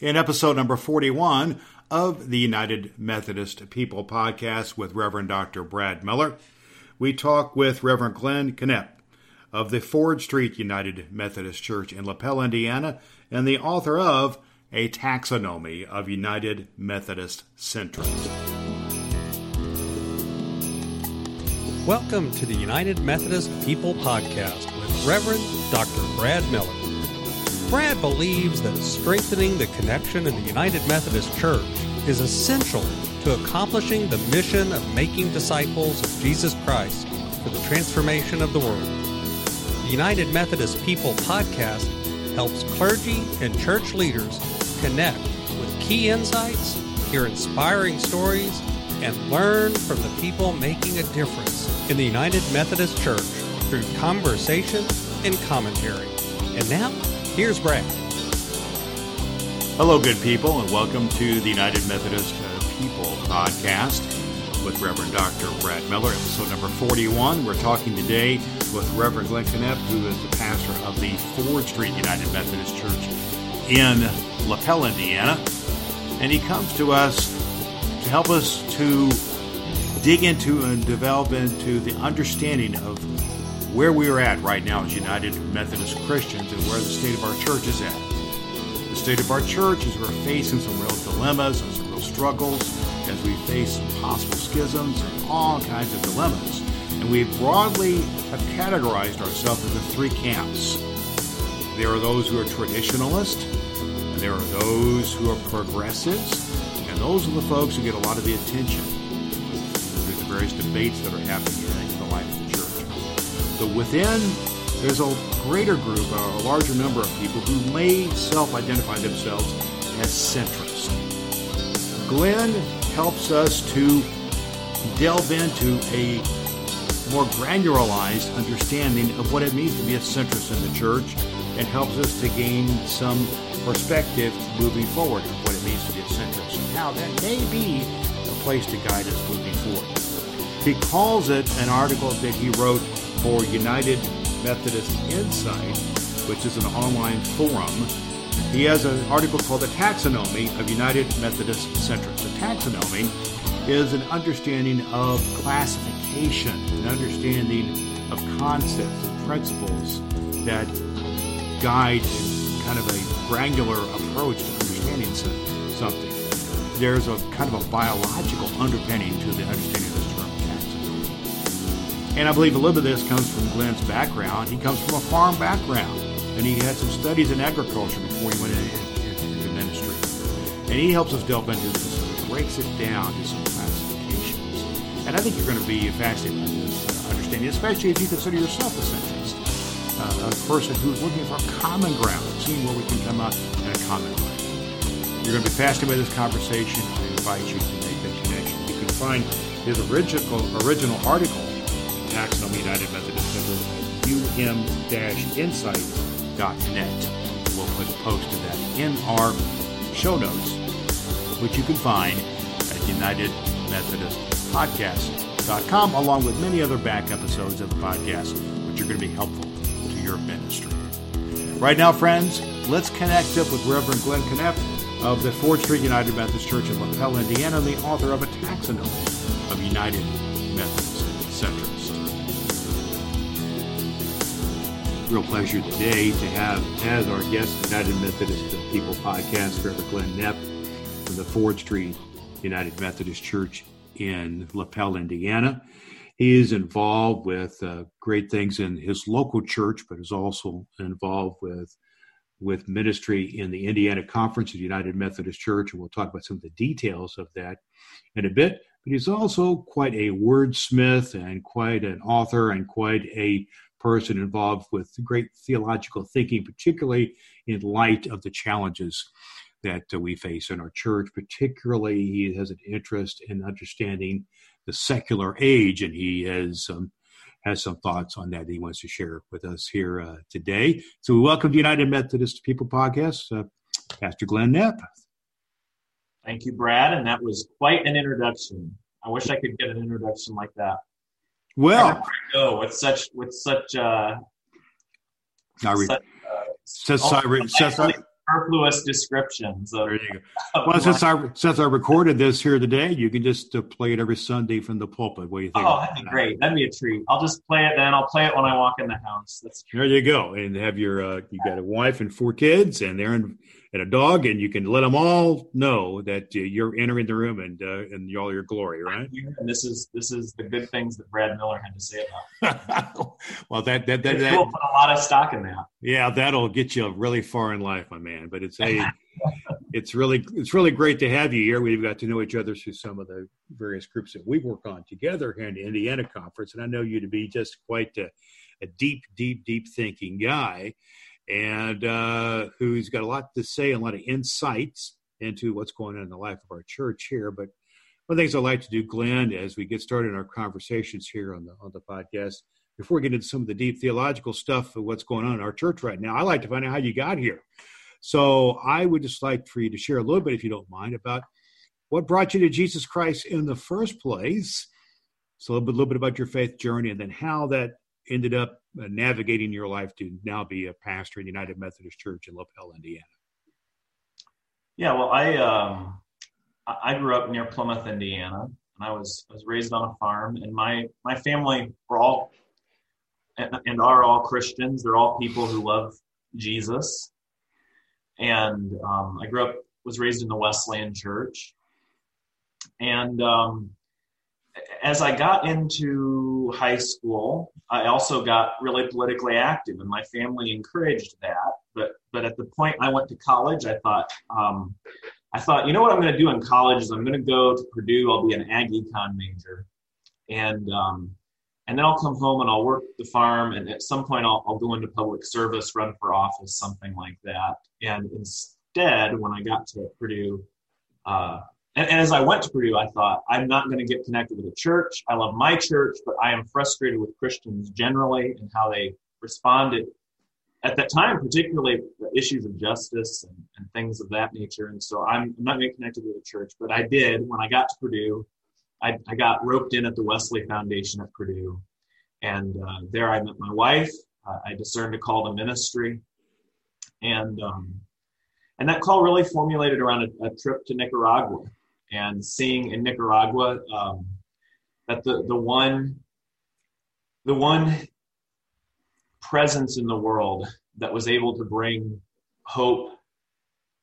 in episode number 41 of the United Methodist People podcast with Reverend Dr. Brad Miller. We talk with Reverend Glenn Knepp of the Ford Street United Methodist Church in Lapel, Indiana, and the author of A Taxonomy of United Methodist Centrists. Welcome to the United Methodist People podcast with Reverend Dr. Brad Miller. Brad believes that strengthening the connection in the United Methodist Church is essential to accomplishing the mission of making disciples of Jesus Christ for the transformation of the world. The United Methodist People podcast helps clergy and church leaders connect with key insights, hear inspiring stories, and learn from the people making a difference in the United Methodist Church through conversation and commentary. And now, Here's Brad. Hello, good people, and welcome to the United Methodist uh, People podcast with Reverend Dr. Brad Miller, episode number 41. We're talking today with Reverend Glenn Knepp, who is the pastor of the Ford Street United Methodist Church in Lapel, Indiana. And he comes to us to help us to dig into and develop into the understanding of where we are at right now as United Methodist Christians and where the state of our church is at. The state of our church is we're facing some real dilemmas and some real struggles as we face possible schisms and all kinds of dilemmas. And we broadly have categorized ourselves into three camps. There are those who are traditionalist, and there are those who are progressives, and those are the folks who get a lot of the attention through the various debates that are happening but within, there's a greater group, a larger number of people who may self identify themselves as centrist. Glenn helps us to delve into a more granularized understanding of what it means to be a centrist in the church and helps us to gain some perspective moving forward of what it means to be a centrist and how that may be a place to guide us moving forward. He calls it an article that he wrote for United Methodist Insight, which is an online forum. He has an article called The Taxonomy of United Methodist Centrists. A taxonomy is an understanding of classification, an understanding of concepts and principles that guide kind of a granular approach to understanding something. There's a kind of a biological underpinning to the understanding and I believe a little bit of this comes from Glenn's background. He comes from a farm background, and he had some studies in agriculture before he went into, into ministry. And he helps us delve into this and breaks it down to some classifications. And I think you're going to be fascinated by this uh, understanding, especially if you consider yourself a centrist, uh, a person who's looking for common ground, seeing where we can come up in a common way. You're going to be fascinated by this conversation. I invite you to make that connection. You can find his original original article Taxonomy United Methodist Center um-insight.net. We'll put a post of that in our show notes, which you can find at United Methodist Podcast.com, along with many other back episodes of the podcast, which are going to be helpful to your ministry. Right now, friends, let's connect up with Reverend Glenn Knepp of the Ford Street United Methodist Church in Lapel, Indiana, and the author of a taxonomy of United real pleasure today to have as our guest United Methodist People podcast, Reverend Glenn Knepp from the Ford Street United Methodist Church in Lapel, Indiana. He is involved with uh, great things in his local church, but is also involved with with ministry in the Indiana Conference of United Methodist Church, and we'll talk about some of the details of that in a bit. But he's also quite a wordsmith and quite an author and quite a person involved with great theological thinking, particularly in light of the challenges that uh, we face in our church. Particularly, he has an interest in understanding the secular age, and he has um, has some thoughts on that he wants to share with us here uh, today. So, we welcome to United Methodist People Podcast, uh, Pastor Glenn Knepp. Thank you, Brad, and that was quite an introduction. I wish I could get an introduction like that. Well, go with such with such uh, I re- such, uh, superfluous descriptions. Of, there you go. Well, since I since I recorded this here today, you can just uh, play it every Sunday from the pulpit. What do you think? Oh, that'd be great. That'd be a treat. I'll just play it then. I'll play it when I walk in the house. That's there. You go, and have your uh, you got a wife and four kids, and they're in and a dog, and you can let them all know that uh, you're entering the room and uh, and all your glory, right? And this is this is the good things that Brad Miller had to say about. well, that that that, that put a lot of stock in that. Yeah, that'll get you really far in life, my man. But it's a it's really it's really great to have you here. We've got to know each other through some of the various groups that we work on together here in the Indiana conference, and I know you to be just quite a, a deep, deep, deep thinking guy and uh, who's got a lot to say and a lot of insights into what's going on in the life of our church here. But one of the things I like to do, Glenn, as we get started in our conversations here on the on the podcast, before we get into some of the deep theological stuff of what's going on in our church right now, I like to find out how you got here. So I would just like for you to share a little bit, if you don't mind, about what brought you to Jesus Christ in the first place. So a little bit, little bit about your faith journey, and then how that ended up navigating your life to now be a pastor in United Methodist Church in Lapel, Indiana? Yeah, well, I um, I grew up near Plymouth, Indiana, and I was I was raised on a farm, and my my family were all and, and are all Christians. They're all people who love Jesus, and um, I grew up was raised in the Wesleyan Church, and um, as I got into high school, I also got really politically active, and my family encouraged that. But but at the point I went to college, I thought um, I thought you know what I'm going to do in college is I'm going to go to Purdue. I'll be an ag econ major, and um, and then I'll come home and I'll work the farm, and at some point I'll, I'll go into public service, run for office, something like that. And instead, when I got to Purdue. Uh, and, and, as I went to Purdue, I thought, I'm not going to get connected with a church. I love my church, but I am frustrated with Christians generally and how they responded at that time, particularly issues of justice and, and things of that nature. And so I'm, I'm not getting connected with a church, but I did when I got to Purdue. I, I got roped in at the Wesley Foundation at Purdue. And uh, there I met my wife. Uh, I discerned a call to ministry. And um, and that call really formulated around a, a, trip to Nicaragua and seeing in Nicaragua um, that the, the one the one presence in the world that was able to bring hope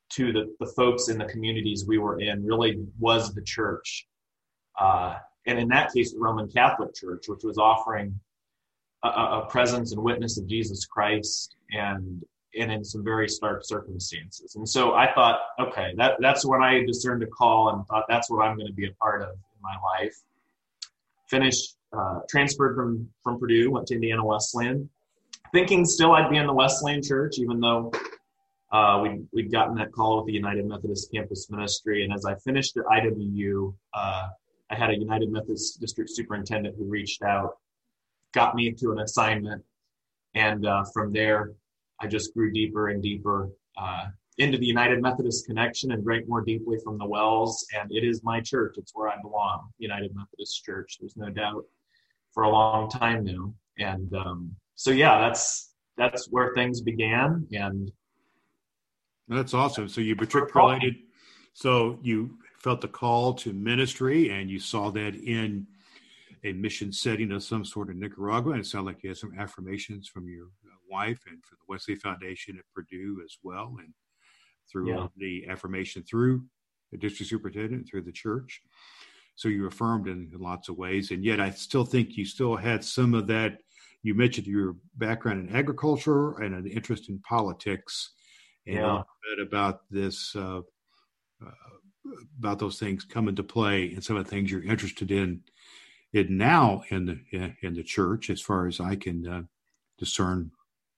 to the, the folks in the communities we were in really was the church. Uh, and in that case, the Roman Catholic Church, which was offering a, a presence and witness of Jesus Christ and and in some very stark circumstances. And so I thought, okay, that, that's when I discerned a call and thought that's what I'm going to be a part of in my life. Finished, uh, transferred from, from Purdue, went to Indiana Wesleyan, thinking still I'd be in the Wesleyan church, even though uh, we, we'd gotten that call with the United Methodist Campus Ministry. And as I finished at IWU, uh, I had a United Methodist district superintendent who reached out, got me to an assignment, and uh, from there I just grew deeper and deeper uh, into the United Methodist connection and drank more deeply from the wells. And it is my church. It's where I belong, United Methodist Church. There's no doubt for a long time now. And um, so, yeah, that's that's where things began. And that's awesome. So you matriculated. So you felt the call to ministry, and you saw that in a mission setting of some sort in Nicaragua. And it sounded like you had some affirmations from your wife and for the Wesley Foundation at Purdue as well, and through yeah. the affirmation through the district superintendent, through the church. So you affirmed in, in, lots of ways, and yet I still think you still had some of that. You mentioned your background in agriculture and an interest in politics, and yeah. a bit about this, uh, uh, about those things come into play, and some of the things you're interested in, in now in the in the church, as far as I can uh, discern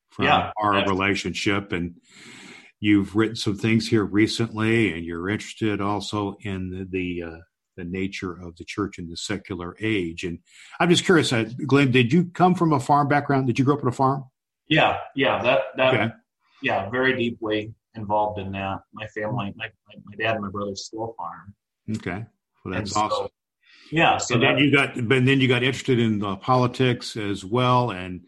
from yeah, our relationship. And you've written some things here recently, and you're interested also in the the, uh, the nature of the church in the secular age. And I'm just curious, uh, Glenn, did you come from a farm background? Did you grow up on a farm? Yeah, yeah, that that okay. yeah, very deeply involved in that. My family, my my dad and my brother still farm. Okay, well that's awesome. So, yeah, so and that, then you got, but then you got interested in politics as well, and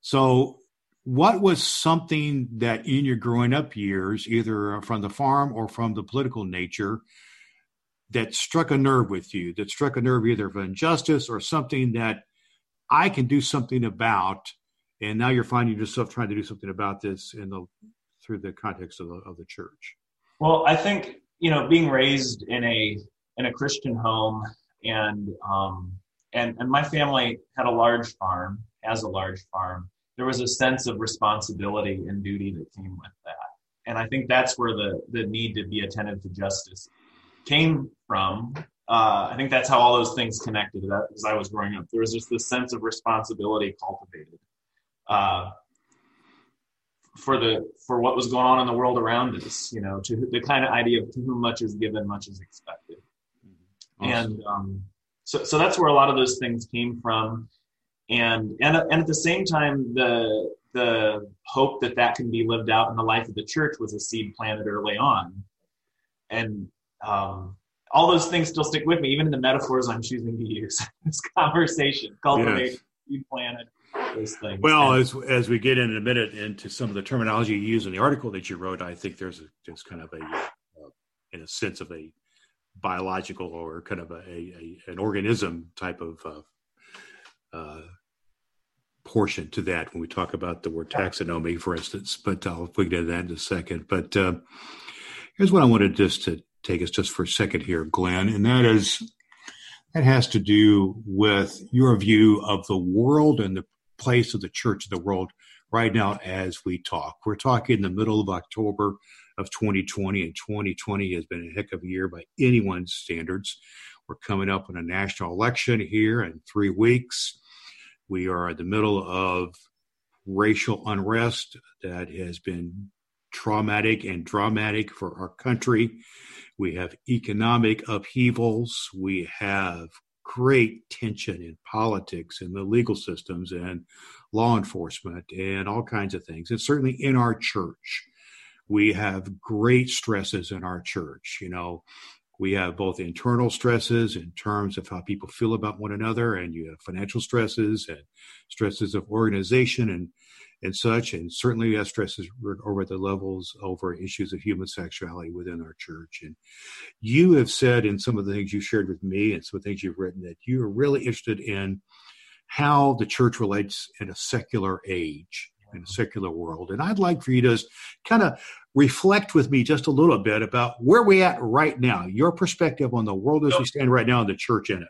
so what was something that in your growing up years, either from the farm or from the political nature, that struck a nerve with you, that struck a nerve either of injustice or something that I can do something about, and now you're finding yourself trying to do something about this in the through the context of the, of the church? Well, I think you know, being raised in a in a Christian home, and um, and and my family had a large farm, has a large farm. There was a sense of responsibility and duty that came with that, and I think that's where the the need to be attentive to justice came from. Uh, I think that's how all those things connected as I was growing up. There was just this sense of responsibility cultivated uh, for the for what was going on in the world around us. You know, to the kind of idea of to whom much is given, much is expected. Awesome. And um, so, so that's where a lot of those things came from. And and and at the same time, the the hope that that can be lived out in the life of the church was a seed planted early on. And um, all those things still stick with me, even in the metaphors I'm choosing to use. this conversation, cultivate, yes. seed planted, those things. Well, and, as as we get in a minute into some of the terminology you use in the article that you wrote, I think there's a, there's kind of a, uh, in a sense of a biological or kind of a, a an organism type of uh, uh, portion to that when we talk about the word taxonomy, for instance. But I'll we get into that in a second. But uh, here's what I wanted just to take us just for a second here, Glenn, and that is that has to do with your view of the world and the place of the church in the world right now as we talk. We're talking in the middle of October of 2020, and 2020 has been a heck of a year by anyone's standards. We're coming up on a national election here in three weeks. We are in the middle of racial unrest that has been traumatic and dramatic for our country. We have economic upheavals. We have great tension in politics and the legal systems and law enforcement and all kinds of things. And certainly in our church, we have great stresses in our church. You know, we have both internal stresses in terms of how people feel about one another, and you have financial stresses and stresses of organization and and such. And certainly we have stresses over the levels over issues of human sexuality within our church. And you have said in some of the things you shared with me and some of the things you've written that you are really interested in how the church relates in a secular age in a secular world. And I'd like for you to kind of reflect with me just a little bit about where we're at right now, your perspective on the world as we stand right now and the church in it.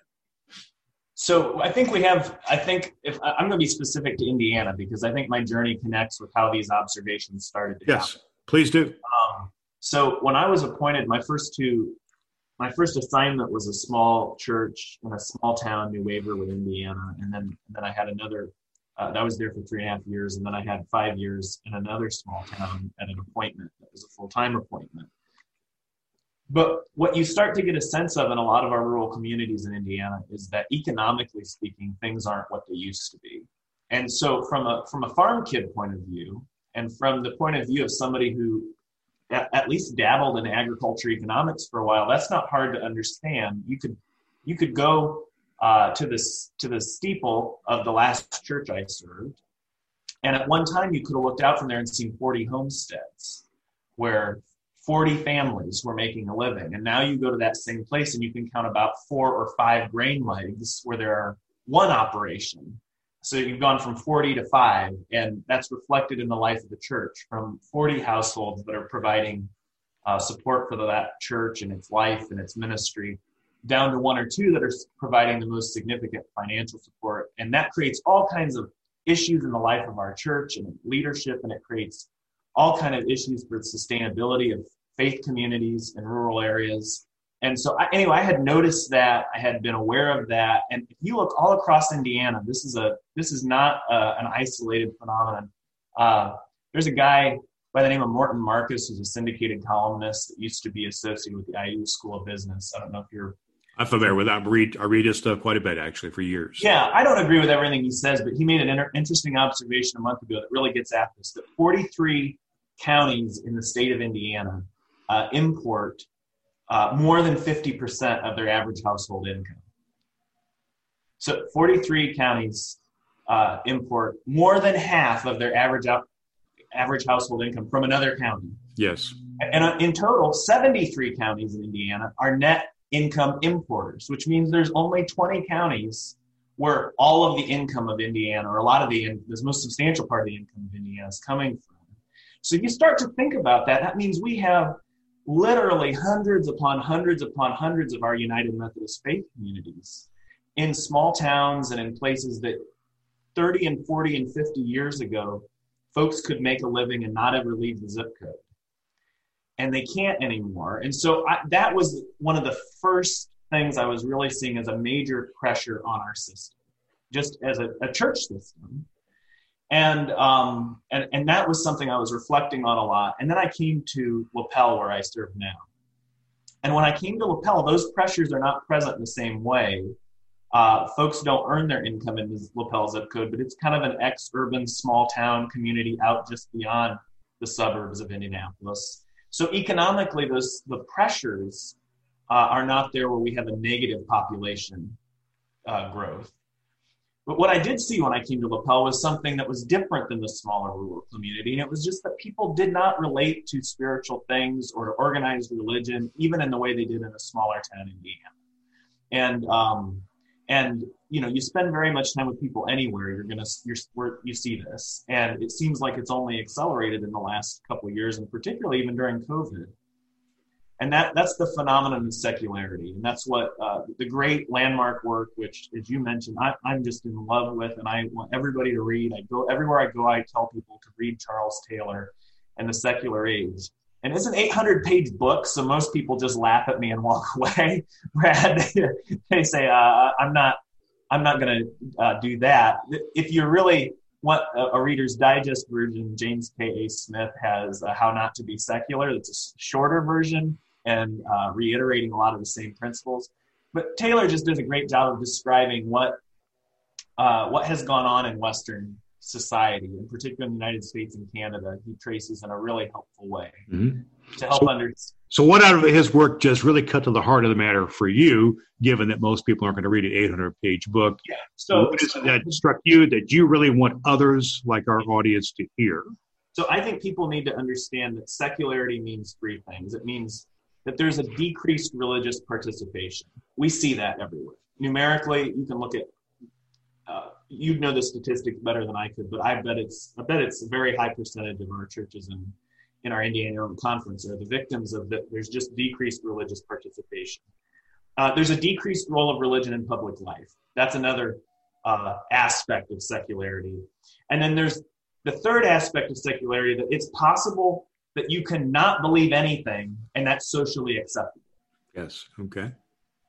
So I think we have. I think if I'm going to be specific to Indiana because I think my journey connects with how these observations started. yes, happen. please do. Um, so when I was appointed, my first two, my first assignment was a small church in a small town, New Waverly, Indiana, and then and then I had another uh, I was there for three and a half years, and then I had five years in another small town at an appointment that was a full time appointment. But what you start to get a sense of in a lot of our rural communities in Indiana is that economically speaking, things aren't what they used to be. And so, from a from a farm kid point of view, and from the point of view of somebody who at, at least dabbled in agriculture economics for a while, that's not hard to understand. You could you could go uh, to this to the steeple of the last church I served. And at one time, you could have looked out from there and seen 40 homesteads where 40 families were making a living. And now you go to that same place and you can count about four or five grain legs where there are one operation. So you've gone from 40 to five, and that's reflected in the life of the church from 40 households that are providing uh, support for that church and its life and its ministry down to one or two that are providing the most significant financial support. And that creates all kinds of issues in the life of our church and leadership, and it creates all kind of issues for sustainability of faith communities in rural areas. And so, I, anyway, I had noticed that. I had been aware of that. And if you look all across Indiana, this is a this is not uh, an isolated phenomenon. Uh, there's a guy by the name of Morton Marcus, who's a syndicated columnist that used to be associated with the IU School of Business. I don't know if you're I'm familiar with that. I read, I read his stuff quite a bit actually for years. Yeah, I don't agree with everything he says, but he made an inter- interesting observation a month ago that really gets at this: that 43 counties in the state of Indiana uh, import uh, more than 50% of their average household income. So 43 counties uh, import more than half of their average up, average household income from another county. Yes. And uh, in total, 73 counties in Indiana are net income importers, which means there's only 20 counties where all of the income of Indiana, or a lot of the, the most substantial part of the income of Indiana is coming from. So you start to think about that. That means we have literally hundreds upon hundreds upon hundreds of our United Methodist faith communities in small towns and in places that 30 and 40 and 50 years ago, folks could make a living and not ever leave the zip code. And they can't anymore. And so I, that was one of the first things I was really seeing as a major pressure on our system, just as a, a church system. And, um, and, and that was something I was reflecting on a lot. And then I came to Lapel, where I serve now. And when I came to Lapel, those pressures are not present in the same way. Uh, folks don't earn their income in Lapel zip code, but it's kind of an ex-urban small town community out just beyond the suburbs of Indianapolis. So economically, those the pressures uh, are not there where we have a negative population uh, growth. But what I did see when I came to Lapel was something that was different than the smaller rural community. And it was just that people did not relate to spiritual things or organized religion, even in the way they did in a smaller town in Indiana. And, um, and, you know, you spend very much time with people anywhere, you're to, you're, you see this. And it seems like it's only accelerated in the last couple of years, and particularly even during COVID. And that that's the phenomenon of secularity. And that's what uh, the great landmark work which as you mentioned I, am just in love with and i want everybody to read. I go everywhere i go i tell people to read charles taylor and the secular age. And it's an 800 page book so most people just laugh at me and walk away. Brad they say uh, i'm not i'm not going to uh, do that if you really want a, a, reader's digest version james k a smith has uh, how not to be secular That's a shorter version and uh, reiterating a lot of the same principles. But Taylor just does a great job of describing what uh, what has gone on in Western society, in particular in the United States and Canada. He traces in a really helpful way mm-hmm. To help so, understand. So, what out of his work just really cut to the heart of the matter for you, given that most people aren't going to read an 800 page book? Yeah. So, what is so, that struck you that you really want others like our audience to hear? So, I think people need to understand that secularity means three things. It means that there's a decreased religious participation. We see that everywhere. Numerically, you can look at uh, you'd know the statistics better than I could, but I bet it's I bet it's a very high percentage of our churches in in our Indiana conference are the victims of that. There's just decreased religious participation. Uh, there's a decreased role of religion in public life. That's another uh, aspect of secularity. And then there's the third aspect of secularity that it's possible that you cannot believe anything and that's socially acceptable. Yes. Okay.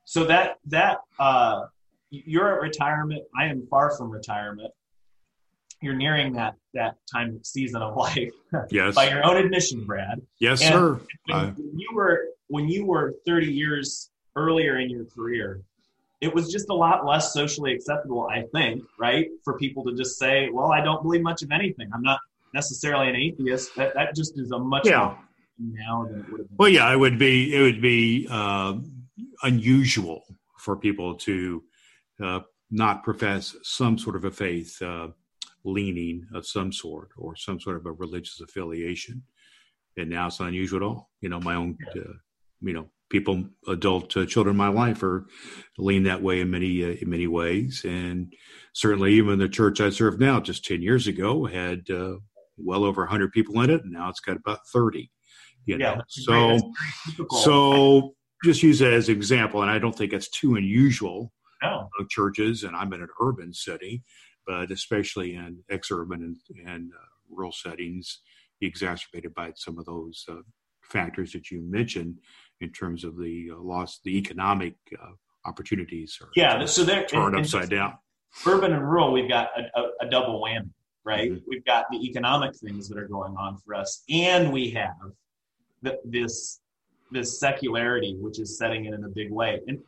So that that uh, you're at retirement. I am far from retirement. You're nearing that that time season of life. Yes. by your own admission, Brad. Yes, and sir. When, when you were when you were 30 years earlier in your career, it was just a lot less socially acceptable, I think, right? For people to just say, "Well, I don't believe much of anything. I'm not necessarily an atheist. That that just is a much yeah. now than it would have been. Well, yeah, it would be it would be uh, unusual for people to uh, not profess some sort of a faith uh, leaning of some sort or some sort of a religious affiliation. And now it's not unusual at all. You know, my own, uh, you know, people, adult uh, children in my life are lean that way in many uh, in many ways, and certainly even the church I serve now, just ten years ago, had uh, well over 100 people in it, and now it's got about 30. You know? Yeah, so so just use it as an example, and I don't think it's too unusual no. churches, and I'm in an urban city, but especially in ex-urban and, and uh, rural settings, exacerbated by some of those uh, factors that you mentioned in terms of the uh, loss, the economic uh, opportunities. Are yeah, so they're turned upside down. Urban and rural, we've got a, a, a double whammy right? Mm-hmm. We've got the economic things that are going on for us, and we have the, this this secularity, which is setting in in a big way. And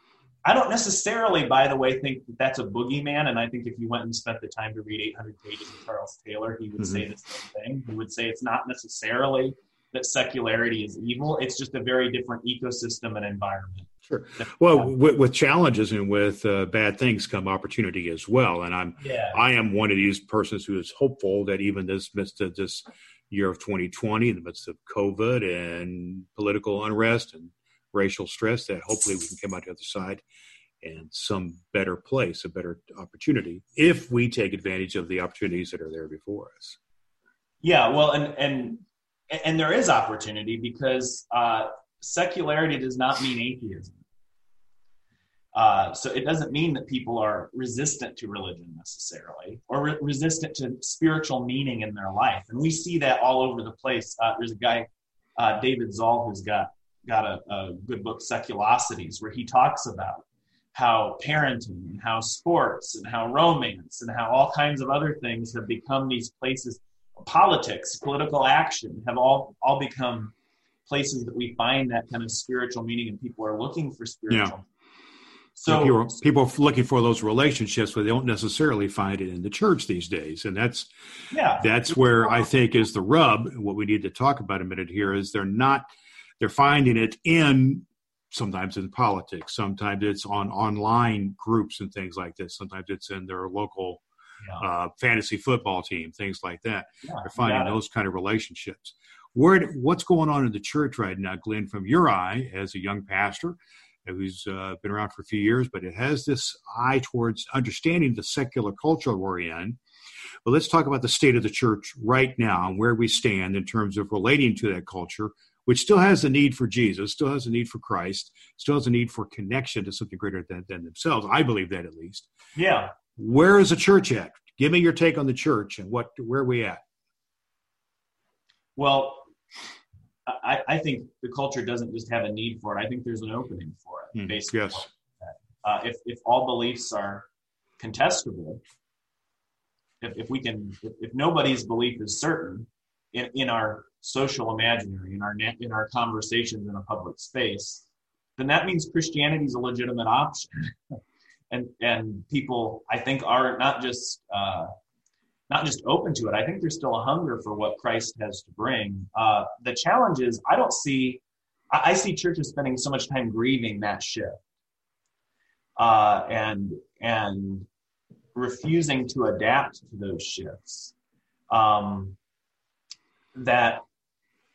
I don't necessarily, by the way, think that that's a boogeyman. And I think if you went and spent the time to read 800 pages of Charles Taylor, he would mm-hmm. say the same thing. He would say it's not necessarily that secularity is evil. It's just a very different ecosystem and environment. Sure. Well, with, with challenges and with uh, bad things come opportunity as well. And I'm, yeah. I am one of these persons who is hopeful that even this midst of this year of 2020, in the midst of COVID and political unrest and racial stress, that hopefully we can come out the other side and some better place, a better opportunity, if we take advantage of the opportunities that are there before us. Yeah, well, and and and there is opportunity because uh, secularity does not mean atheism. Uh, so it doesn't mean that people are resistant to religion necessarily or re- resistant to spiritual meaning in their life. And we see that all over the place. Uh, there's a guy, uh, David Zahl who's got got a, a, good book, Seculosities, where he talks about how parenting and how sports and how romance and how all kinds of other things have become these places. Politics, political action have all all become places that we find that kind of spiritual meaning, and people are looking for spiritual. Yeah so people, people are looking for those relationships, but they don't necessarily find it in the church these days, and that's yeah, that's where I think is the rub. What we need to talk about a minute here is they're not they're finding it in sometimes in politics, sometimes it's on online groups and things like this, sometimes it's in their local yeah. uh, fantasy football team, things like that. Yeah, they're finding those kind of relationships. Where what's going on in the church right now, Glenn? From your eye as a young pastor who's uh, been around for a few years, but it has this eye towards understanding the secular culture we're in. But let's talk about the state of the church right now and where we stand in terms of relating to that culture, which still has a need for Jesus, still has a need for Christ, still has a need for connection to something greater than, than themselves. I believe that at least. Yeah. Where is the church at? Give me your take on the church and what where are we at? Well, I, I, think the culture doesn't just have a need for it. I think there's an opening for it. Mm, basically, yes. Uh, if if all beliefs are contestable, if, if we can, if, if nobody's belief is certain in, in our social imaginary, in our in our conversations in a public space, then that means Christianity is a legitimate option. and and people, I think, are not just uh, not just open to it. I think there's still a hunger for what Christ has to bring. Uh, the challenge is I don't see, I, I, see churches spending so much time grieving that shift uh, and and refusing to adapt to those shifts. Um, that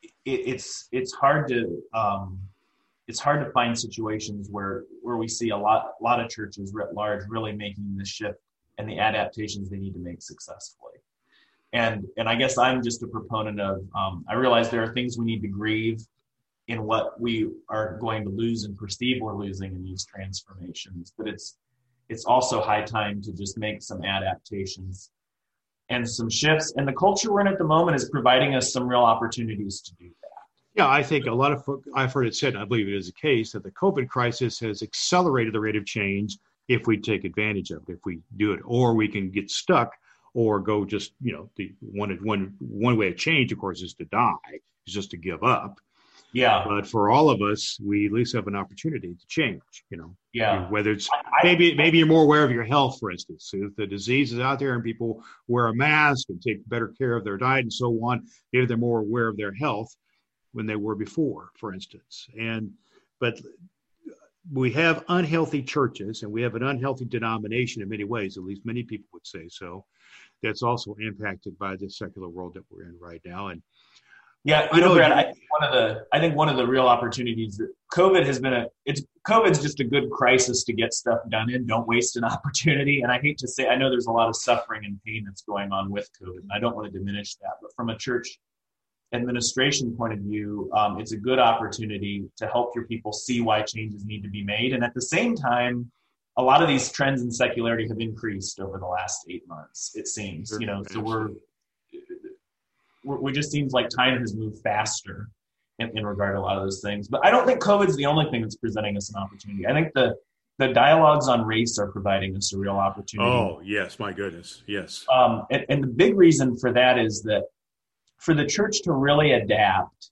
it, it's it's hard to um, it's hard to find situations where where we see a lot a lot of churches writ large really making the shift and the adaptations they need to make successfully. And and I guess I'm just a proponent of. Um, I realize there are things we need to grieve in what we are going to lose and perceive we're losing in these transformations, but it's it's also high time to just make some adaptations and some shifts. And the culture we're in at the moment is providing us some real opportunities to do that. Yeah, I think a lot of I've heard it said, and I believe it is the case, that the COVID crisis has accelerated the rate of change if we take advantage of it, if we do it, or we can get stuck or go just, you know, the one, one, one way of change, of course, is to die, is just to give up. Yeah. But for all of us, we at least have an opportunity to change, you know. Yeah. Whether it's maybe maybe you're more aware of your health, for instance. If the disease is out there and people wear a mask and take better care of their diet and so on, maybe they're more aware of their health when they were before, for instance. And but we have unhealthy churches and we have an unhealthy denomination in many ways, at least many people would say so. That's also impacted by the secular world that we're in right now. And yeah, you know, Brad, I think one of the I think one of the real opportunities that COVID has been a it's COVID's just a good crisis to get stuff done in. Don't waste an opportunity. And I hate to say, I know there's a lot of suffering and pain that's going on with COVID, and I don't want to diminish that. But from a church administration point of view, um, it's a good opportunity to help your people see why changes need to be made. And at the same time, a lot of these trends in secularity have increased over the last eight months, it seems. You know, so we're, we're we just seems like time has moved faster in, in regard to a lot of those things. But I don't think COVID is the only thing that's presenting us an opportunity. I think the the dialogues on race are providing us a real opportunity. Oh yes, my goodness, yes. Um, and, and the big reason for that is that for the church to really adapt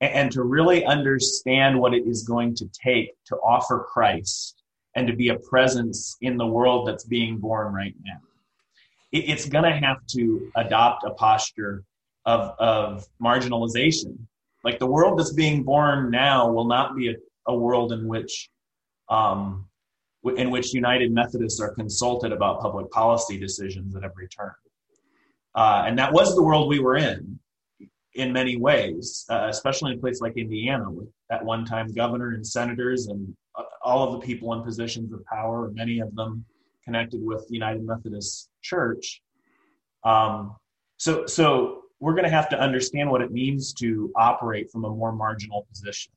and to really understand what it is going to take to offer Christ and to be a presence in the world that's being born right now. It's going to have to adopt a posture of, of marginalization Like the world that's being born now will not be a, a world in which um, in which United Methodists are consulted about public policy decisions at every turn. Uh, and that was the world we were in in many ways, uh, especially in a place like Indiana, with at one time governor and senators and uh, all of the people in positions of power, many of them connected with the United Methodist Church. Um, so, so we're going to have to understand what it means to operate from a more marginal position.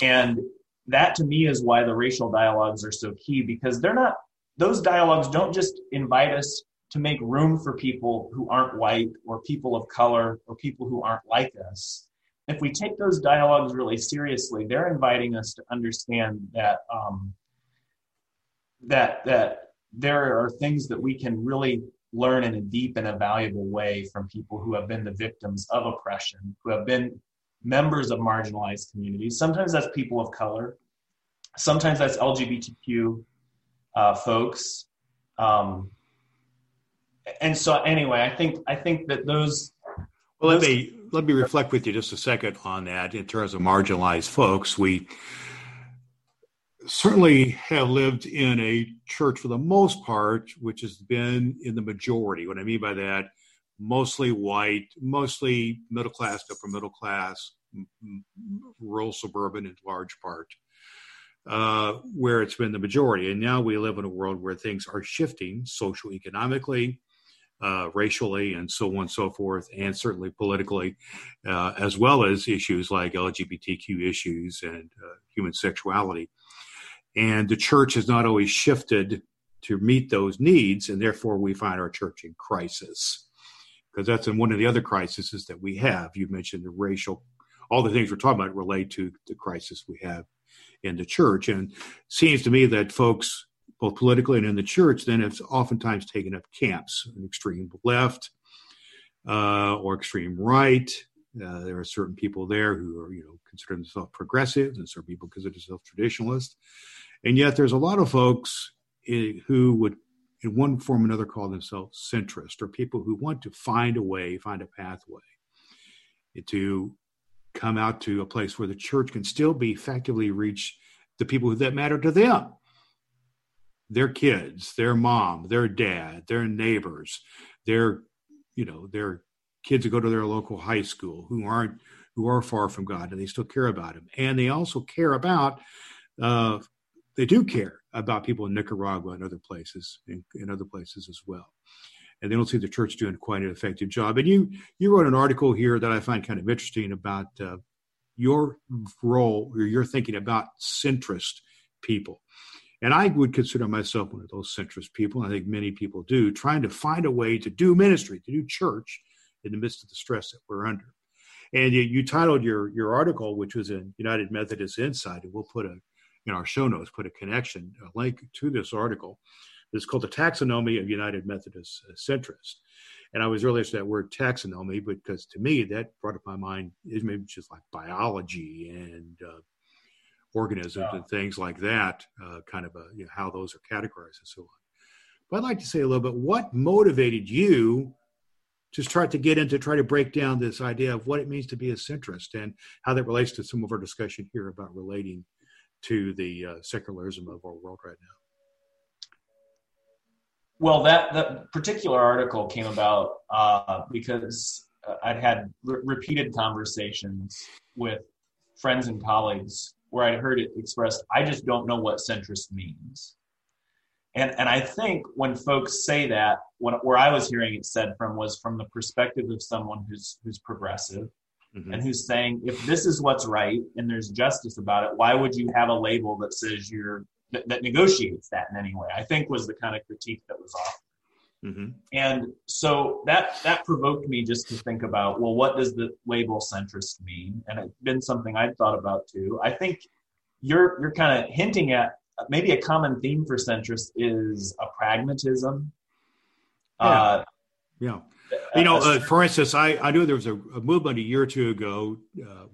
And that to me is why the racial dialogues are so key because they're not, those dialogues don't just invite us to make room for people who aren't white or people of color or people who aren't like us. If we take those dialogues really seriously, they're inviting us to understand that um, that that there are things that we can really learn in a deep and a valuable way from people who have been the victims of oppression, who have been members of marginalized communities. Sometimes that's people of color. Sometimes that's LGBTQ uh, folks. Um, and so, anyway, I think I think that those. Well, those, let me let me reflect with you just a second on that. In terms of marginalized folks, we certainly have lived in a church for the most part, which has been in the majority. What I mean by that, mostly white, mostly middle class, upper middle class, rural suburban in large part, uh, where it's been the majority. And now we live in a world where things are shifting socio-economically, uh, racially, and so on and so forth, and certainly politically, uh, as well as issues like LGBTQ issues and uh, human sexuality. And the church has not always shifted to meet those needs, and therefore we find our church in crisis. Because that's in one of the other crises that we have. You mentioned the racial, all the things we're talking about relate to the crisis we have in the church. And seems to me that folks, both politically and in the church, then have oftentimes taken up camps, an extreme left uh, or extreme right. Uh, there are certain people there who are, you know, consider themselves progressive, and certain people consider themselves traditionalist. And yet there's a lot of folks who would, in one form or another, call themselves centrist, or people who want to find a way, find a pathway to come out to a place where the church can still be effectively reach the people that matter to them. Their kids their mom their dad their neighbors their you know their kids who go to their local high school who aren't who are far from god and they still care about him. And they also care about uh, they do care about people in Nicaragua and other places, and other places as well. And they don't see the church doing quite an effective job. And you you wrote an article here that I find kind of interesting about uh, your role or your thinking about centrist people. And I would consider myself one of those centrist people. I think many people do, trying to find a way to do ministry, to do church in the midst of the stress that we're under. And you, you titled your your article, which was in United Methodist Insight, and we'll put a in our show notes, put a connection, a link to this article. It's called The Taxonomy of United Methodist Centrists. And I was really interested in that word taxonomy because to me, that brought up my mind is maybe just like biology and uh, organisms yeah. and things like that, uh, kind of a, you know, how those are categorized and so on. But I'd like to say a little bit what motivated you to start to get into try to break down this idea of what it means to be a centrist and how that relates to some of our discussion here about relating to the uh, secularism of our world right now? Well, that that particular article came about uh, because I'd had re- repeated conversations with friends and colleagues where I'd heard it expressed, I just don't know what centrist means. And, and I think when folks say that, where I was hearing it said from was from the perspective of someone who's, who's progressive mm-hmm. and who's saying if this is what's right and there's justice about it why would you have a label that says you're that, that negotiates that in any way i think was the kind of critique that was offered mm-hmm. and so that that provoked me just to think about well what does the label centrist mean and it's been something i've thought about too i think you're you're kind of hinting at maybe a common theme for centrist is a pragmatism yeah. Uh, yeah you know, uh, for instance, I, I knew there was a, a movement a year or two ago. Uh,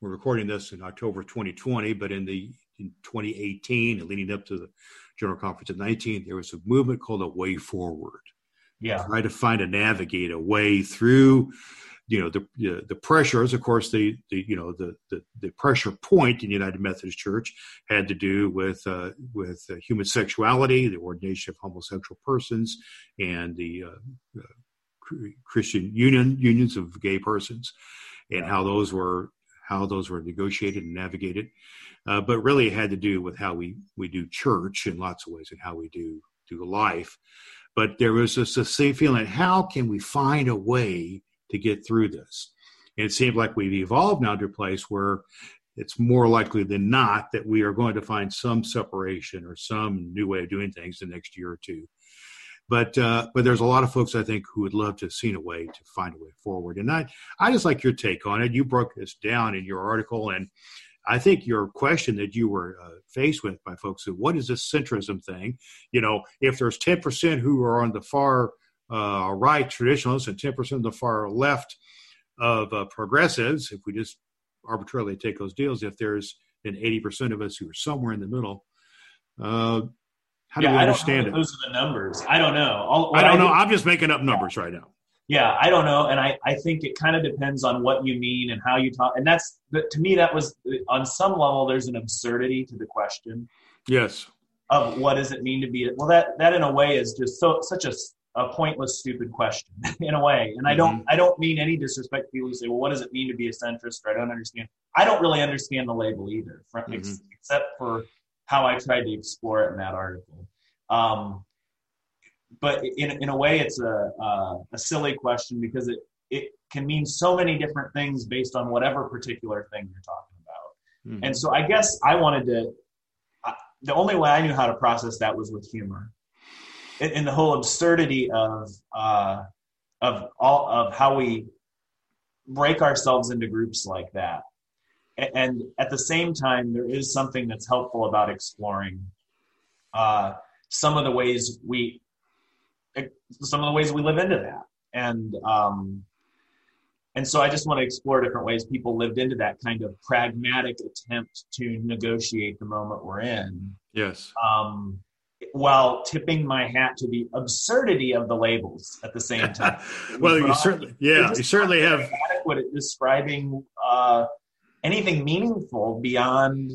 we're recording this in October 2020, but in the in 2018 and leading up to the General Conference of 19, there was a movement called a Way Forward. Yeah, try to find a navigate a way through you know the the pressures of course the the you know the, the the pressure point in united methodist church had to do with uh, with uh, human sexuality the ordination of homosexual persons and the uh, uh christian union unions of gay persons and how those were how those were negotiated and navigated uh, but really it had to do with how we we do church in lots of ways and how we do do life but there was this, this same feeling how can we find a way to get through this. And it seemed like we've evolved now to a place where it's more likely than not that we are going to find some separation or some new way of doing things the next year or two. But uh, but there's a lot of folks I think who would love to have seen a way to find a way forward. And I I just like your take on it. You broke this down in your article, and I think your question that you were uh, faced with by folks who what is this centrism thing? You know, if there's 10% who are on the far uh, right traditionalists and 10% of the far left of uh, progressives, if we just arbitrarily take those deals, if there's an 80% of us who are somewhere in the middle, how do yeah, we understand it? Those are the numbers. I don't know. All, I don't I know. I'm just making up numbers right now. Yeah, I don't know, and I, I think it kind of depends on what you mean and how you talk, and that's to me that was on some level there's an absurdity to the question. Yes. Of what does it mean to be well that that in a way is just so such a a pointless, stupid question in a way. And I don't, mm-hmm. I don't mean any disrespect to people who say, "Well, what does it mean to be a centrist?" Or I don't understand. I don't really understand the label either, mm-hmm. except for how I tried to explore it in that article. Um, but in in a way, it's a, a a silly question because it it can mean so many different things based on whatever particular thing you're talking about. Mm-hmm. And so I guess I wanted to. the only way I knew how to process that was with humor in the whole absurdity of uh, of all of how we break ourselves into groups like that. And at the same time, there is something that's helpful about exploring uh, some of the ways we some of the ways we live into that. And um, and so I just want to explore different ways people lived into that kind of pragmatic attempt to negotiate the moment we're in. Yes. Um, while tipping my hat to the absurdity of the labels at the same time. well, you certainly, yeah, you certainly have adequate at describing uh, anything meaningful beyond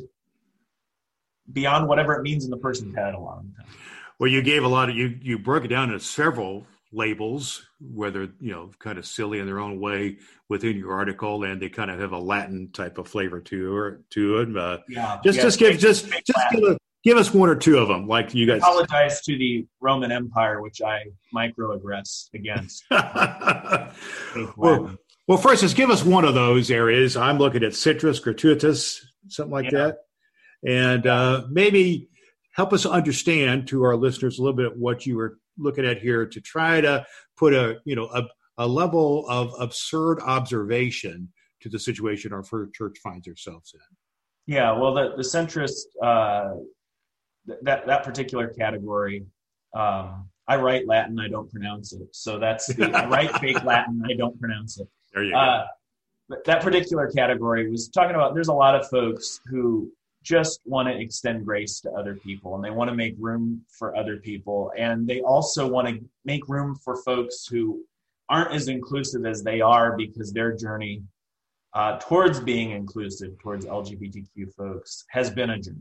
beyond whatever it means in the person's head a lot of the time. Well, you gave a lot of you you broke it down into several labels, whether you know, kind of silly in their own way within your article, and they kind of have a Latin type of flavor to or to it. Uh, yeah, just yeah, just give just just give a give us one or two of them, like you guys. I apologize to the Roman Empire, which I microaggress against. well, well, first, just give us one of those areas. I'm looking at citrus gratuitous, something like yeah. that, and uh, maybe help us understand to our listeners a little bit what you were looking at here to try to put a you know a, a level of absurd observation to the situation our church finds ourselves in. Yeah, well, the the centrist uh, that that particular category. Um, I write Latin, I don't pronounce it. So that's the, I write fake Latin, I don't pronounce it. There you uh, go. That particular category was talking about. There's a lot of folks who just want to extend grace to other people, and they want to make room for other people, and they also want to make room for folks who aren't as inclusive as they are because their journey uh, towards being inclusive, towards LGBTQ folks, has been a journey.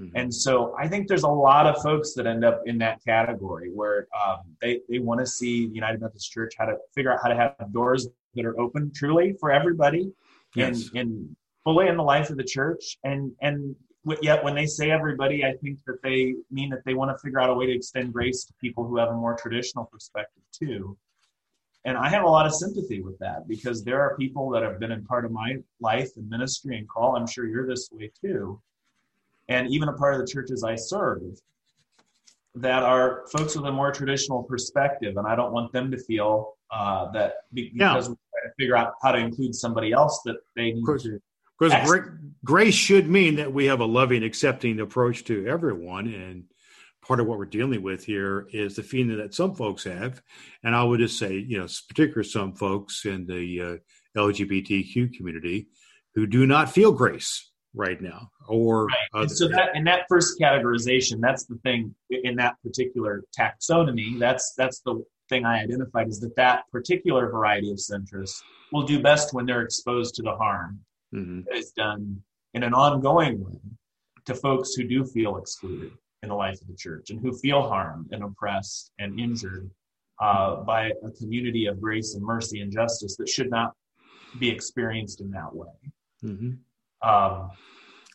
Mm-hmm. And so I think there's a lot of folks that end up in that category where um, they, they want to see the United Methodist Church how to figure out how to have doors that are open truly for everybody yes. in, in fully in the life of the church. And, and yet when they say everybody, I think that they mean that they want to figure out a way to extend grace to people who have a more traditional perspective too. And I have a lot of sympathy with that because there are people that have been in part of my life and ministry and call. I'm sure you're this way too and even a part of the churches I serve that are folks with a more traditional perspective, and I don't want them to feel uh, that because yeah. we're trying to figure out how to include somebody else that they need to. Because grace should mean that we have a loving, accepting approach to everyone, and part of what we're dealing with here is the feeling that some folks have, and I would just say, you know, particularly some folks in the uh, LGBTQ community who do not feel grace right now or right. so that in that first categorization that's the thing in that particular taxonomy that's that's the thing i identified is that that particular variety of centrists will do best when they're exposed to the harm Mhm. that is done in an ongoing way to folks who do feel excluded in the life of the church and who feel harmed and oppressed and injured uh, by a community of grace and mercy and justice that should not be experienced in that way. Mhm. Um,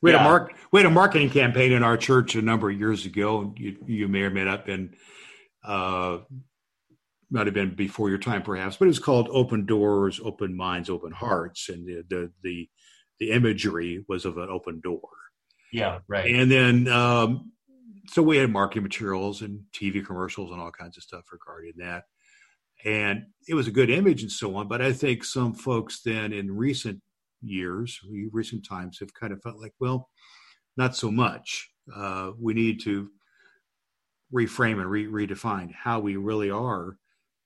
We had a mark. We had a marketing campaign in our church a number of years ago. You, you may or may not have been, uh, might have been before your time, perhaps, but it was called "Open Doors, Open Minds, Open Hearts," and the the the, the imagery was of an open door. yeah, right. And then, um, so we had marketing materials and TV commercials and all kinds of stuff regarding that. And it was a good image and so on. But I think some folks then in recent years, recent times, have kind of felt like, well, not so much. Uh, we need to reframe and re- redefine how we really are,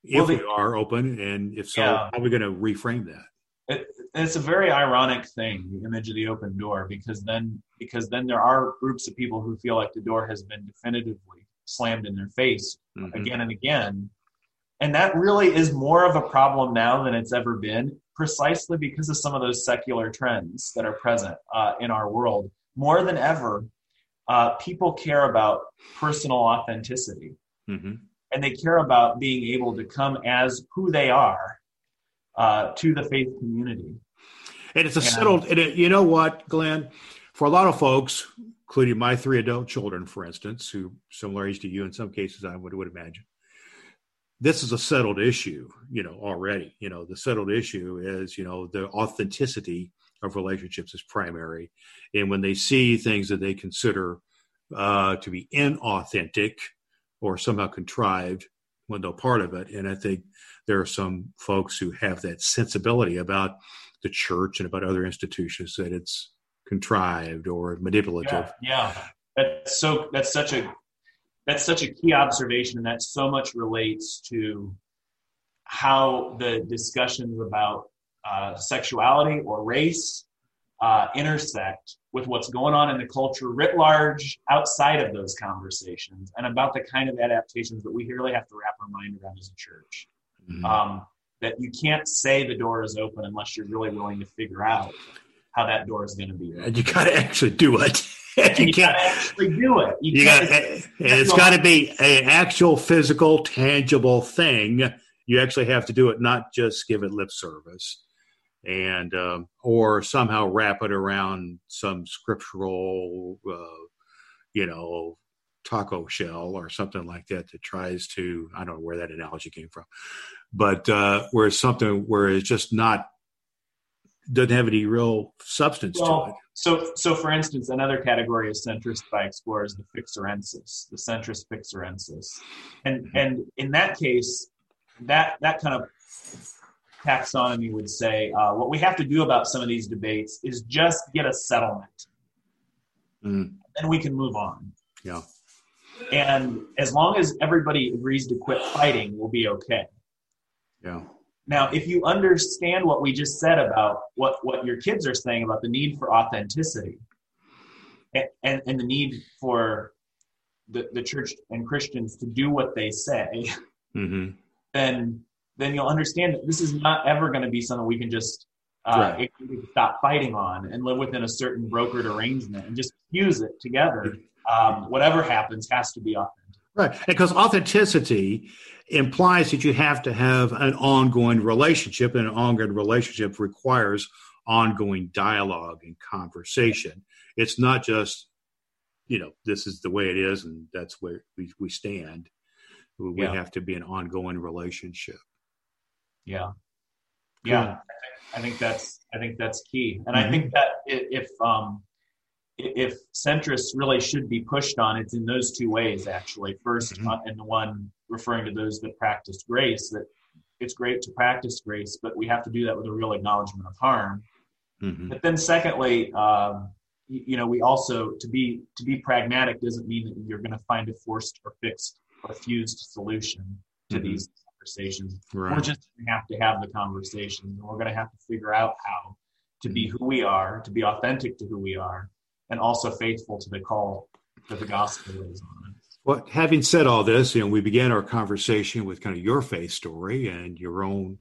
if Well, the- we are open, and if so, Yeah. how are we going to reframe that? it, it's a very ironic thing the image of the open door because then because then there are groups of people who feel like the door has been definitively slammed in their face Mhm. again and again and that really is more of a problem now than it's ever been precisely because of some of those secular trends that are present uh, in our world more than ever uh, people care about personal authenticity Mhm. and they care about being able to come as who they are uh, to the faith community And it's a settled, and it, you know what, Glenn? For a lot of folks, including my three adult children, for instance, who similar age to you in some cases, I would, would imagine, this is a settled issue, you know, already. You know, the settled issue is, you know, the authenticity of relationships is primary. And when they see things that they consider uh, to be inauthentic or somehow contrived, when they're part of it. And I think there are some folks who have that sensibility about the church and about other institutions that it's contrived or manipulative. Yeah, yeah. That's so. That's such a. That's such a key observation, and that so much relates to how the discussions about uh, sexuality or race uh, intersect with what's going on in the culture writ large outside of those conversations, and about the kind of adaptations that we really have to wrap our mind around as a church. Mhm. Um, that you can't say the door is open unless you're really willing to figure out how that door is going to be. open. and you got to actually do it. You you can't. actually do it. You You got. it's got to be an actual, physical, tangible thing. You actually have to do it, not just give it lip service, and um, or somehow wrap it around some scriptural, uh, you know, taco shell or something like that that tries to. I don't know where that analogy came from, but uh, where it's something where it's just not doesn't have any real substance to it. So, so for instance, another category of centrist by explorers, the fixerensis, the centrist fixerensis, and Mm-hmm. and in that case, that that kind of taxonomy would say uh, what we have to do about some of these debates is just get a settlement, Mm, and we can move on. yeah. And as long as everybody agrees to quit fighting, we'll be okay. Yeah. Now, if you understand what we just said about what, what your kids are saying about the need for authenticity and, and, and the need for the, the church and Christians to do what they say, hmm then then you'll understand that this is not ever going to be something we can just uh, Right. stop fighting on and live within a certain brokered arrangement and just fuse it together. Um, whatever happens has to be authentic. Right. Because authenticity implies that you have to have an ongoing relationship, and an ongoing relationship requires ongoing dialogue and conversation. It's not just, you know, this is the way it is and that's where we, we stand. We Yeah. have to be an ongoing relationship. Yeah. Yeah. I think that's I think that's key, and I think that if um, i- if centrists really should be pushed on, it's in those two ways actually. 1st Mhm. uh, and the one referring to those that practice grace, that it's great to practice grace, but we have to do that with a real acknowledgement of harm. hmm But then, secondly, um, you know, we also to be to be pragmatic doesn't mean that you're going to find a forced or fixed or fused solution to Mhm. these conversations. We're just going to have to have the conversations, and we're going to have to figure out how to be who we are, to be authentic to who we are, and also faithful to the call that the gospel is on. Well, having said all this, you know, we began our conversation with kind of your faith story and your own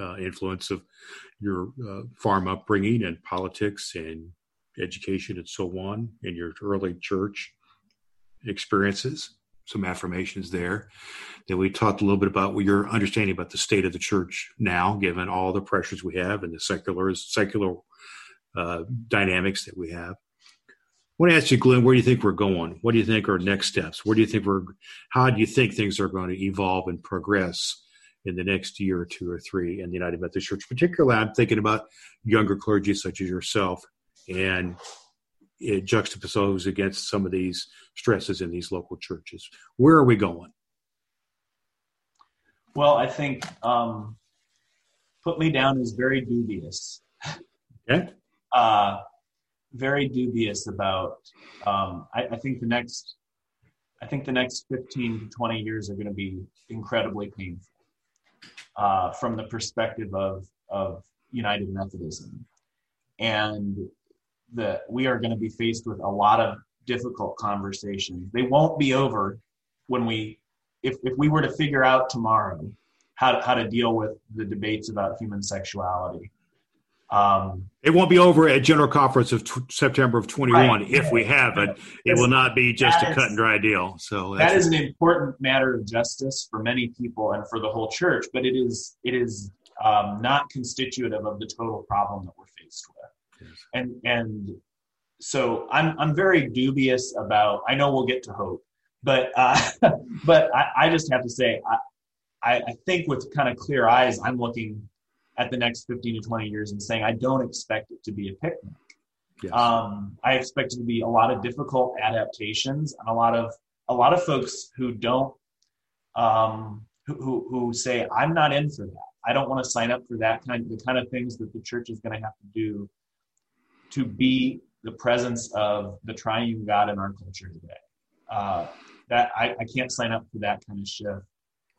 uh, influence of your uh, farm upbringing and politics and education and so on in your early church experiences some affirmations there then we talked a little bit about your understanding about the state of the church now given all the pressures we have and the secular secular uh, dynamics that we have want to ask you, Glenn, where do you think we're going? What do you think are next steps? Where do you think we're, how do you think things are going to evolve and progress in the next year or two or three in the United Methodist Church? Particularly, I'm thinking about younger clergy such as yourself and it juxtaposed against some of these stresses in these local churches. Where are we going? Well, I think um, put me down as very dubious. Okay. Uh, very dubious about. Um, I, I, think the next, I think the next fifteen to twenty years are going to be incredibly painful uh, from the perspective of of United Methodism, and that we are going to be faced with a lot of difficult conversations. They won't be over when we, if if we were to figure out tomorrow how to, how to deal with the debates about human sexuality um, it won't be over at General Conference of t- September of 21 right. if we have it. It will not be just a cut and dry deal. So that is an important matter of justice for many people and for the whole church, but it is it is um, not constitutive of the total problem that we're faced with. Yes. And and so I'm I'm very dubious about. I know we'll get to hope, but uh, but I, I just have to say I, I think with kind of clear eyes, I'm looking at the next 15 to 20 years and saying, I don't expect it to be a picnic. Yes. Um, I expect it to be a lot of difficult adaptations and a lot of a lot of folks who don't um, who, who say I'm not in for that. I don't want to sign up for that kind of the kind of things that the church is going to have to do to be the presence of the triune God in our culture today. Uh, that I, I can't sign up for that kind of shift.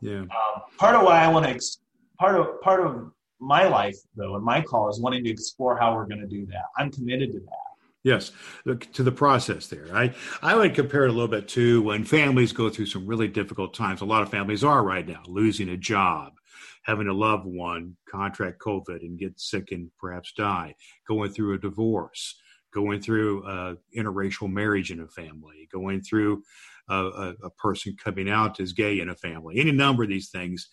Yeah. Um, part of why I want to ex- part of part of my life though and my call is wanting to explore how we're going to do that. I'm committed to that. Yes to the process there. I i would compare it a little bit to when families go through some really difficult times. A lot of families are right now losing a job having a loved one contract covid and get sick and perhaps die going through a divorce going through uh, interracial marriage in a family going through a, a, a person coming out as gay in a family any number of these things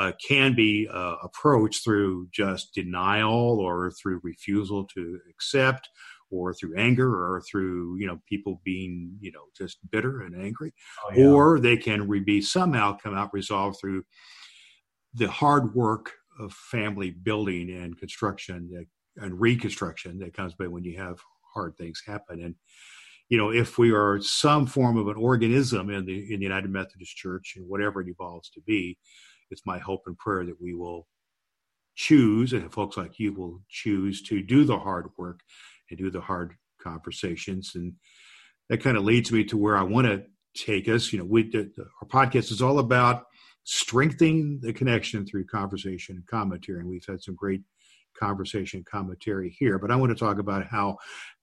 uh, can be uh, approached through just denial or through refusal to accept or through anger or through you know people being you know just bitter and angry oh, yeah. or they can re- be somehow come out resolved through the hard work of family building and construction that, and reconstruction that comes by when you have hard things happen and you know if we are some form of an organism in the in the united methodist church and whatever it evolves to be it's my hope and prayer that we will choose, and folks like you will choose to do the hard work and do the hard conversations. And that kind of leads me to where I want to take us. You know, we the, our podcast is all about strengthening the connection through conversation and commentary, and we've had some great conversation commentary here. But I want to talk about how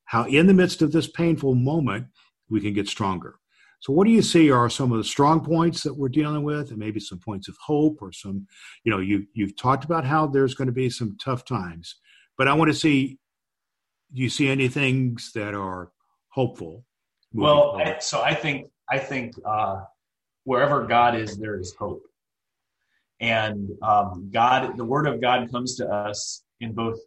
how in the midst of this painful moment we can get stronger. So, what do you see are some of the strong points that we're dealing with, and maybe some points of hope, or some, you know, you you've talked about how there's going to be some tough times, but I want to see, do you see any things that are hopeful? Well, I, so I think I think uh, wherever God is, there is hope, and um, God, the Word of God comes to us in both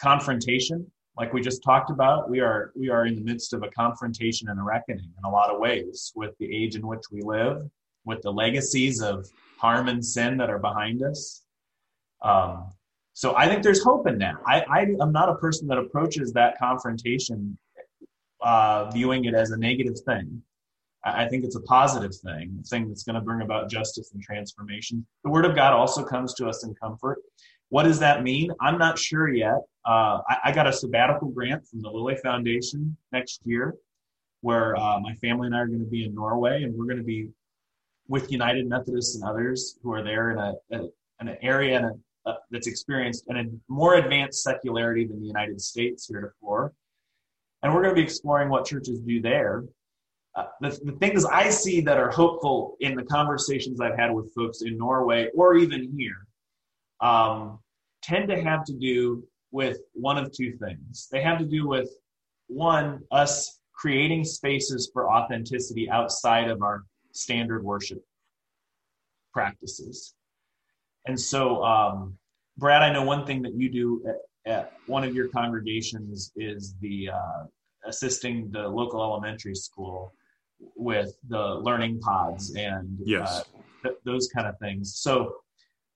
confrontation like we just talked about, we are we are in the midst of a confrontation and a reckoning in a lot of ways with the age in which we live, with the legacies of harm and sin that are behind us. Um, so I think there's hope in that. I, I am not a person that approaches that confrontation uh, viewing it as a negative thing. I, I think it's a positive thing, a thing that's going to bring about justice and transformation. The Word of God also comes to us in comfort. What does that mean? I'm not sure yet. Uh, I, I, got a sabbatical grant from the Lilly Foundation next year, where uh, my family and I are going to be in Norway, and we're going to be with United Methodists and others who are there in a, a an area and a, that's experienced in a more advanced secularity than the United States heretofore. And we're going to be exploring what churches do there. Uh, the, the things I see that are hopeful in the conversations I've had with folks in Norway or even here um, tend to have to do with one of two things. They have to do with one, us creating spaces for authenticity outside of our standard worship practices. And so, um, Brad, I know one thing that you do at, at one of your congregations is the uh, assisting the local elementary school with the learning pods and yes. uh, th- those kind of things. So,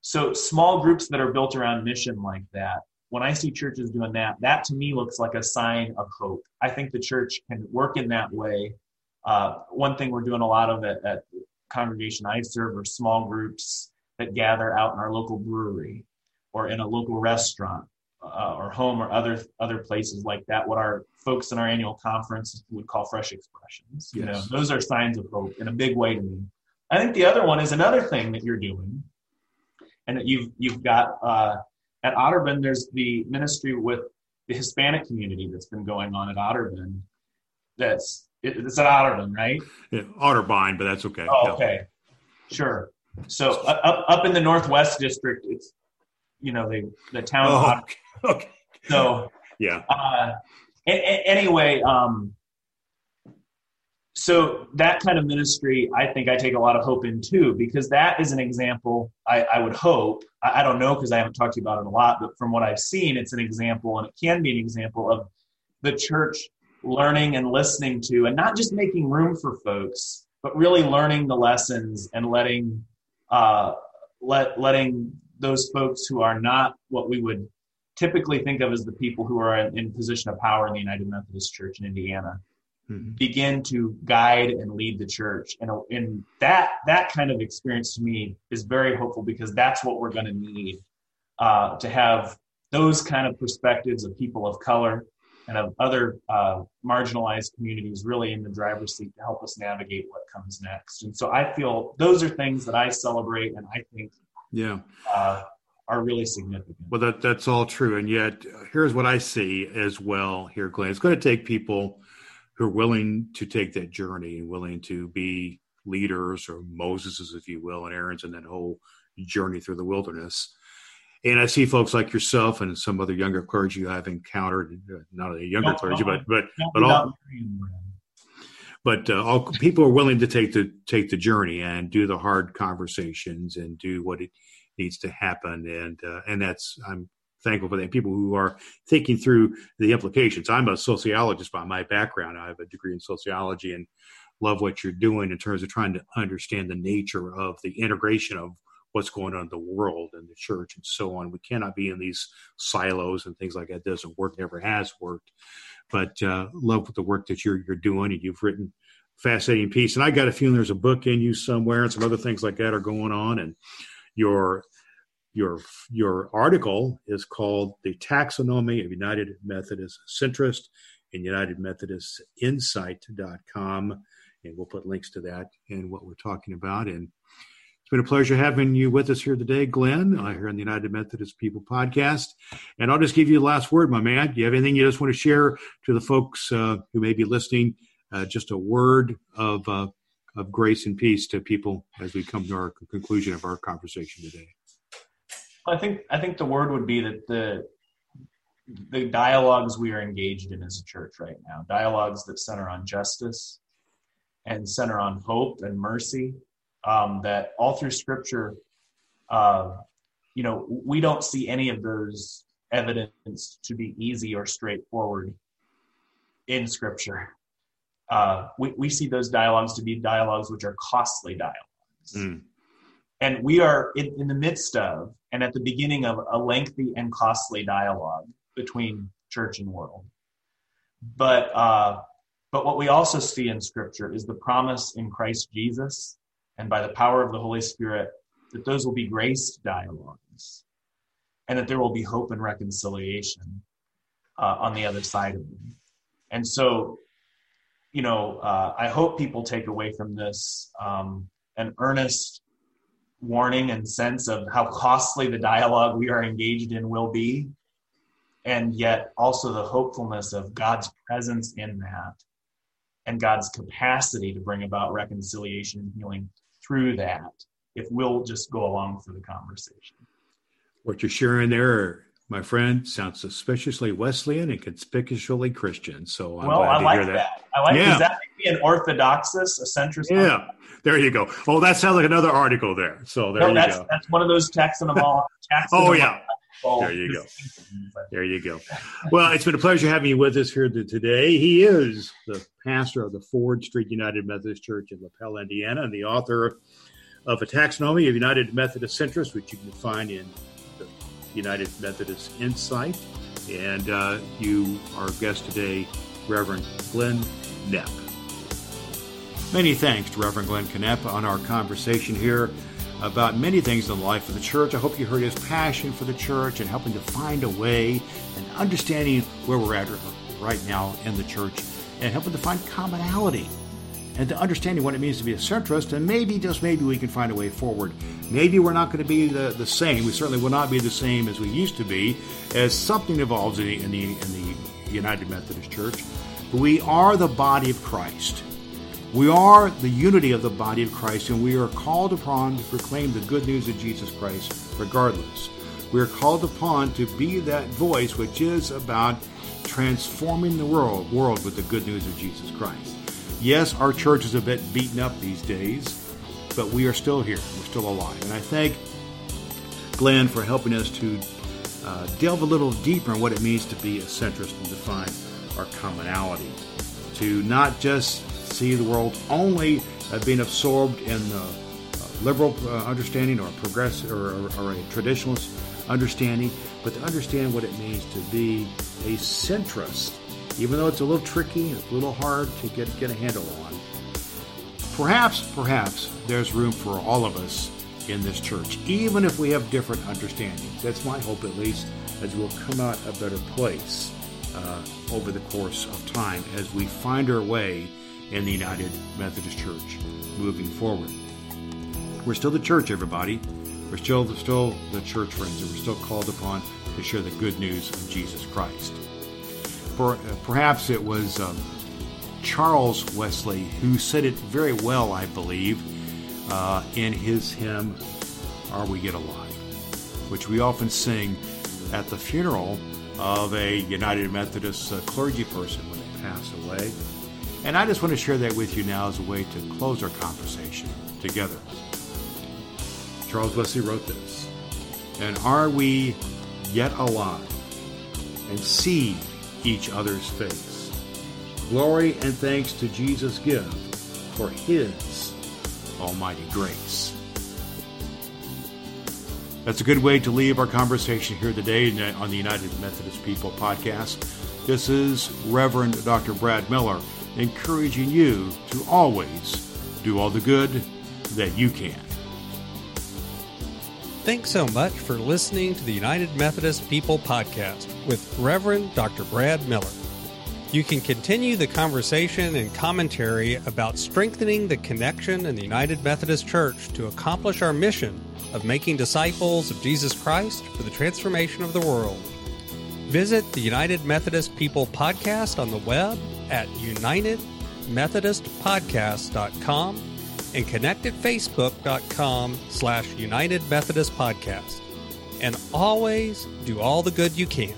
so small groups that are built around mission like that. When I see churches doing that, that to me looks like a sign of hope. I think the church can work in that way. Uh, one thing we're doing a lot of at, at congregation I serve are small groups that gather out in our local brewery or in a local restaurant uh, or home or other other places like that. What our folks in our annual conference would call fresh expressions. You know, those are signs of hope in a big way to me. I think the other one is another thing that you're doing, and that you've you've got uh, at Otterbein. There's the ministry with the Hispanic community that's been going on at Otterbein. That's it's at Otterbein, right? Yeah, Otterbein, but that's okay. Oh, yeah. okay, sure. So up up in the Northwest District, it's you know the the town. Oh, okay. So yeah. Uh, anyway, um, so that kind of ministry, I think I take a lot of hope in too, because that is an example. I, I would hope. I, I don't know because I haven't talked to you about it a lot, but from what I've seen, it's an example, and it can be an example of the church learning and listening to, and not just making room for folks, but really learning the lessons and letting uh, let letting those folks who are not what we would typically think of as the people who are in, in position of power in the United Methodist Church in Indiana mm-hmm. begin to guide and lead the church. And, and that that kind of experience to me is very hopeful because that's what we're going to need uh, to have those kind of perspectives of people of color and of other uh, marginalized communities really in the driver's seat to help us navigate what comes next. And so I feel those are things that I celebrate and I think yeah. Uh, are really significant. Well, that that's all true, and yet here's what I see as well here, Glenn. It's going to take people who are willing to take that journey and willing to be leaders or Moseses, if you will, and Aaron's in that whole journey through the wilderness. And I see folks like yourself and some other younger clergy I've encountered, not a younger clergy, but but but all. But uh, all people are willing to take the take the journey and do the hard conversations and do what it needs to happen. And uh, and that's i'm thankful for that people who are thinking through the implications. I'm a sociologist by my background. I have a degree in sociology and love what you're doing in terms of trying to understand the nature of the integration of what's going on in the world and the church and so on. We cannot be in these silos and things like that. Doesn't work never has worked. But uh, love the work that you're you're doing and you've written fascinating piece. And i got a feeling there's a book in you somewhere and some other things like that are going on and your your your article is called the taxonomy of united methodist centrist and united methodist insight.com and we'll put links to that and what we're talking about and it's been a pleasure having you with us here today, Glenn, uh, here on the United Methodist People podcast. And I'll just give you the last word, my man. Do you have anything you just want to share to the folks uh, who may be listening? Uh, just a word of uh, of grace and peace to people as we come to our conclusion of our conversation today. I think I think the word would be that the the dialogues we are engaged in as a church right now, dialogues that center on justice and center on hope and mercy, um, that all through Scripture, uh, you know, we don't see any of those evidence to be easy or straightforward in Scripture uh, we, we see those dialogues to be dialogues which are costly dialogues. Mm. And we are in, in, the midst of and at the beginning of a lengthy and costly dialogue between church and world. But uh, but what we also see in Scripture is the promise in Christ Jesus and by the power of the Holy Spirit that those will be graced dialogues and that there will be hope and reconciliation uh, on the other side of them. And so you know, uh, I hope people take away from this um, an earnest warning and sense of how costly the dialogue we are engaged in will be, and yet also the hopefulness of God's presence in that and God's capacity to bring about reconciliation and healing through that if we'll just go along for the conversation. What you're sharing there, my friend, sounds suspiciously Wesleyan and conspicuously Christian. So I'm well, glad I to like hear that. that. I like Yeah. does that make me an orthodoxus, a centrist? Yeah, there you go. Oh, that sounds like another article there. So there No, you that's go. that's one of those taxonomal. Oh, yeah. There you go. There you go. Well, it's been a pleasure having you with us here today. He is the pastor of the Ford Street United Methodist Church in Lapel, Indiana, and the author of a taxonomy of United Methodist centrists, which you can find in the United Methodist Insight. And uh, you, are our guest today, Reverend Glenn Knepp. Many thanks to Reverend Glenn Knepp on our conversation here about many things in the life of the church. I hope you heard his passion for the church and helping to find a way and understanding where we're at right now in the church and helping to find commonality and to understanding what it means to be a centrist and maybe just maybe we can find a way forward. Maybe we're not going to be the, the same. We certainly will not be the same as we used to be as something evolves in the, in the, in the United Methodist Church. But we are the body of Christ. We are the unity of the body of Christ, and we are called upon to proclaim the good news of Jesus Christ regardless. We are called upon to be that voice which is about transforming the world, world with the good news of Jesus Christ. Yes, our church is a bit beaten up these days, but we are still here. We're still alive. And I thank Glenn for helping us to uh, delve a little deeper in what it means to be a centrist and define our commonality. To not just see the world only uh, being absorbed in the uh, liberal uh, understanding or progressive or, or, or, a traditionalist understanding, but to understand what it means to be a centrist, even though it's a little tricky, it's a little hard to get get a handle on. Perhaps, perhaps there's room for all of us in this church, even if we have different understandings. That's my hope, at least, as we'll come out a better place uh, over the course of time as we find our way in the United Methodist Church moving forward. We're still the church, everybody. We're still the, still the church friends, and we're still called upon to share the good news of Jesus Christ. For, uh, perhaps it was um, Charles Wesley who said it very well, I believe, uh, in his hymn, Are We Yet Alive, which we often sing at the funeral of a United Methodist uh, clergy person when they pass away. And I just want to share that with you now as a way to close our conversation together. Charles Wesley wrote this And are we yet alive and see each other's face? Glory and thanks to Jesus give for his almighty grace. That's a good way to leave our conversation here today on the United Methodist People podcast. This is Reverend Dr. Brad Miller encouraging you to always do all the good that you can. Thanks so much for listening to the United Methodist People podcast with Reverend Dr. Brad Miller. You can continue the conversation and commentary about strengthening the connection in the United Methodist Church to accomplish our mission of making disciples of Jesus Christ for the transformation of the world. Visit the United Methodist People podcast on the web at unitedmethodistpodcast.com and connect at facebook.com slash United Methodist Podcast. And always do all the good you can.